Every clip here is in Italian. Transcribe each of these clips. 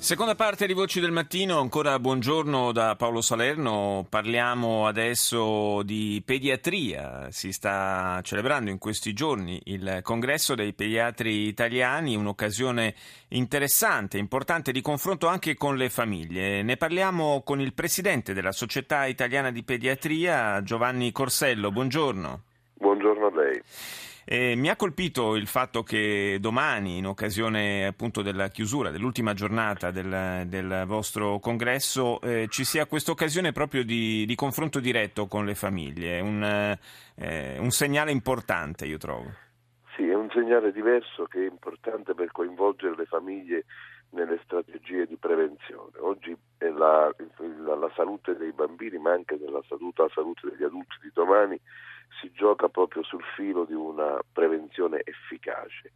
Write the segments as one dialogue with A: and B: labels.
A: Seconda parte di Voci del Mattino, ancora buongiorno da Paolo Salerno, parliamo adesso di pediatria, si sta celebrando in questi giorni il congresso dei pediatri italiani, un'occasione interessante, importante di confronto anche con le famiglie. Ne parliamo con il presidente della Società Italiana di Pediatria, Giovanni Corsello, buongiorno.
B: Buongiorno a lei.
A: Eh, mi ha colpito il fatto che domani, in occasione appunto della chiusura, dell'ultima giornata del, del vostro congresso, eh, ci sia questa occasione proprio di, di, confronto diretto con le famiglie. Un, eh, un segnale importante, io trovo.
B: Sì, è un segnale diverso che è importante per coinvolgere le famiglie nelle strategie di prevenzione. Oggi la, la, la salute dei bambini, ma anche della salute, la salute degli adulti di domani, si gioca proprio sul filo di una prevenzione efficace.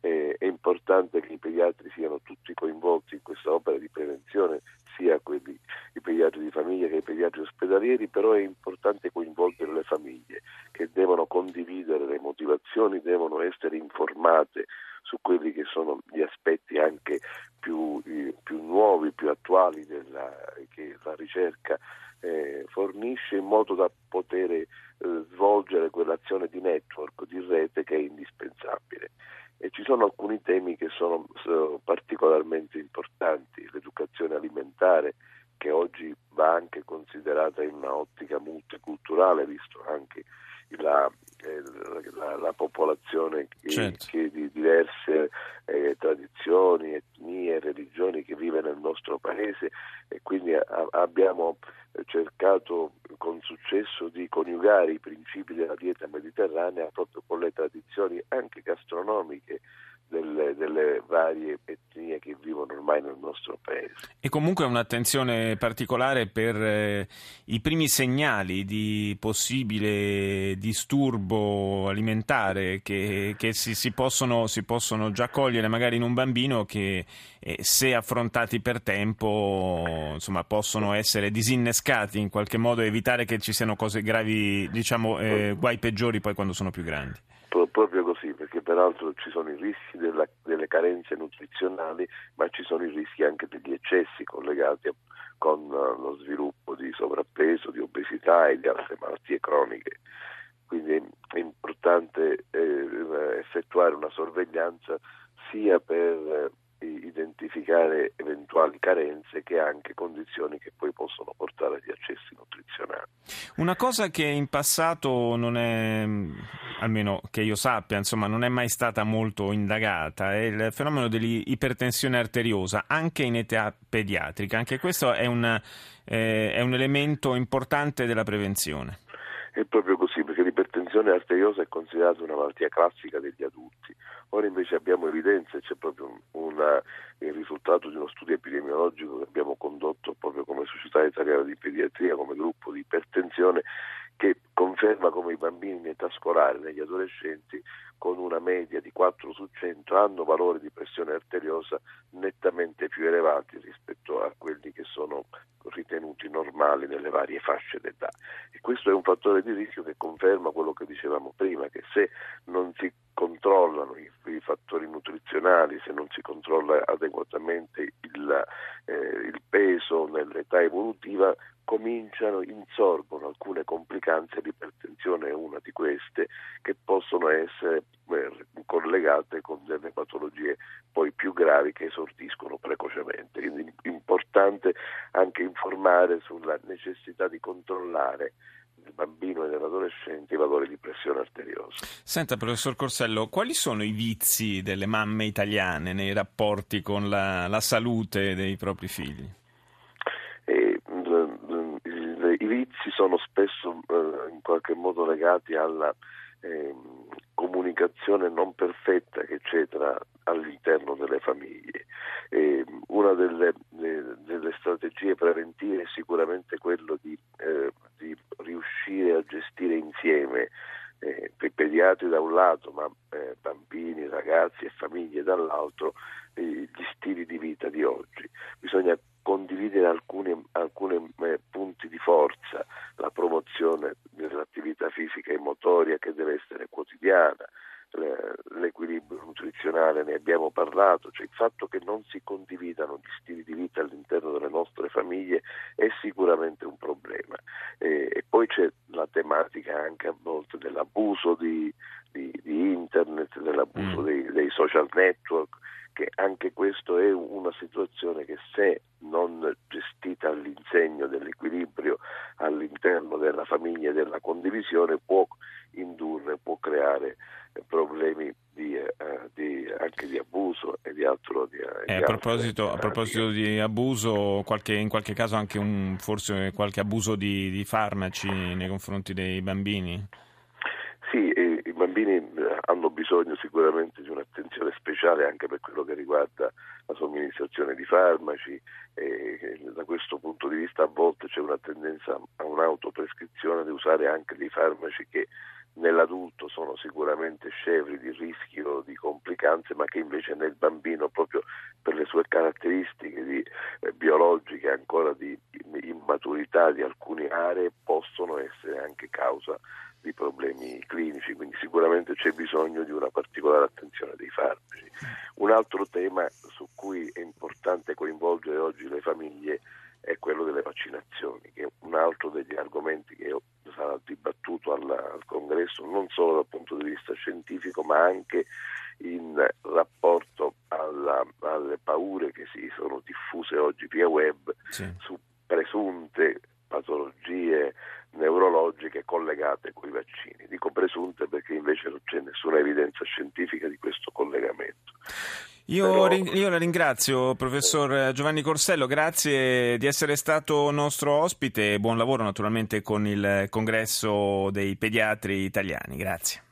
B: Eh, è importante che i pediatri siano tutti coinvolti in questa opera di prevenzione, sia quelli, i pediatri di famiglia che i pediatri ospedalieri, però è importante coinvolgere le famiglie che devono condividere le motivazioni, devono essere informate su quelli che sono gli aspetti anche più, eh, più nuovi, più attuali della, che la ricerca eh, fornisce in modo da poter eh, svolgere quell'azione di network, di rete che è indispensabile. E ci sono alcuni temi che sono, sono particolarmente importanti, l'educazione alimentare che oggi va anche considerata in un'ottica multiculturale, visto anche la, la, la popolazione che, certo. che di diverse eh, tradizioni, etnie, religioni che vive nel nostro paese e quindi a, abbiamo cercato con successo di coniugare i principi della dieta mediterranea proprio con le tradizioni anche gastronomiche delle, delle, varie etnie che vivono ormai nel nostro paese.
A: E comunque un'attenzione particolare per eh, i primi segnali di possibile disturbo alimentare che, che si, si, possono, si, possono, già cogliere magari in un bambino che eh, se affrontati per tempo insomma, possono essere disinnescati in qualche modo e evitare che ci siano cose gravi, diciamo eh, guai peggiori poi quando sono più grandi
B: proprio così, perché peraltro ci sono i rischi della, delle carenze nutrizionali, ma ci sono i rischi anche degli eccessi collegati a, con uh, lo sviluppo di sovrappeso, di obesità e di altre malattie croniche. Quindi è importante eh, effettuare una sorveglianza sia per eh, identificare eventuali carenze che anche condizioni che poi possono portare agli accessi nutrizionali.
A: Una cosa che in passato non è almeno che io sappia, insomma, non è mai stata molto indagata, è il fenomeno dell'ipertensione arteriosa, anche in età pediatrica. Anche questo è un, eh, è un elemento importante della prevenzione.
B: È proprio così, perché l'ipertensione arteriosa è considerata una malattia classica degli adulti. Ora invece abbiamo evidenze, c'è proprio una, il risultato di uno studio epidemiologico che abbiamo condotto proprio come Società Italiana di Pediatria, come gruppo di ipertensione, che conferma come i bambini in età scolare, negli adolescenti, con una media di 4 su 100 hanno valori di pressione arteriosa nettamente più elevati rispetto a quelli sono ritenuti normali nelle varie fasce d'età. E questo è un fattore di rischio che conferma quello che dicevamo prima, che se non si controllano i, i fattori nutrizionali, se non si controlla adeguatamente il, eh, il peso nell'età evolutiva, cominciano, insorgono alcune complicanze, l'ipertensione è una di queste, che possono essere eh, collegate con delle patologie poi più gravi che esordiscono precocemente. Quindi è importante anche informare sulla necessità di controllare nel bambino e nell'adolescente i valori di pressione arteriosa.
A: Senta, professor Corsello, quali sono i vizi delle mamme italiane nei rapporti con la, la salute dei propri figli?
B: E, I vizi sono spesso eh, in qualche modo legati alla eh, comunicazione non perfetta che c'è tra, all'interno delle famiglie. Eh, una delle, delle, strategie preventive è sicuramente quello di, eh, di riuscire a gestire insieme eh, pediatri da un lato, ma eh, bambini, ragazzi e famiglie dall'altro, eh, gli stili di vita di oggi. Bisogna condividere alcuni, alcuni eh, punti di forza, la promozione motoria che deve essere quotidiana, l'equilibrio nutrizionale ne abbiamo parlato, cioè il fatto che non si condividano gli stili di vita all'interno delle nostre famiglie è sicuramente un problema. E, e poi c'è la tematica anche a volte dell'abuso di, di, di internet, dell'abuso mm. dei, dei social network, che anche questo è una situazione che se non gestita all'insegno dell'equilibrio all'interno della famiglia e della condivisione può creare problemi di, eh, di, anche di abuso e di altro. Di,
A: eh, a, proposito, a, proposito, di abuso, qualche, in qualche caso anche un, forse qualche abuso di, farmaci nei confronti dei bambini?
B: Sì, i bambini eh, hanno bisogno sicuramente di un'attenzione speciale anche per quello che riguarda la somministrazione di farmaci e da questo punto di vista a volte c'è una tendenza a un'autoprescrizione di usare anche dei farmaci che nell'adulto sono sicuramente scevri di rischio di complicanze, ma che invece nel bambino, proprio per le sue caratteristiche di, eh, biologiche, ancora di immaturità di alcune aree, possono essere anche causa di problemi clinici, quindi sicuramente c'è bisogno di una particolare attenzione dei farmaci. Un altro tema su cui è importante coinvolgere oggi le famiglie è quello delle vaccinazioni, che è un altro degli argomenti che sarà dibattuto al, al Congresso non solo dal punto di vista scientifico ma anche in rapporto alla, alle paure che si sono diffuse oggi via web sì. su presunte patologie neurologiche collegate con i vaccini. Dico presunte perché invece non c'è nessuna evidenza scientifica di questo collegamento.
A: Io, io, la ringrazio, professor Giovanni Corsello, grazie di essere stato nostro ospite e buon lavoro naturalmente con il congresso dei pediatri italiani. Grazie.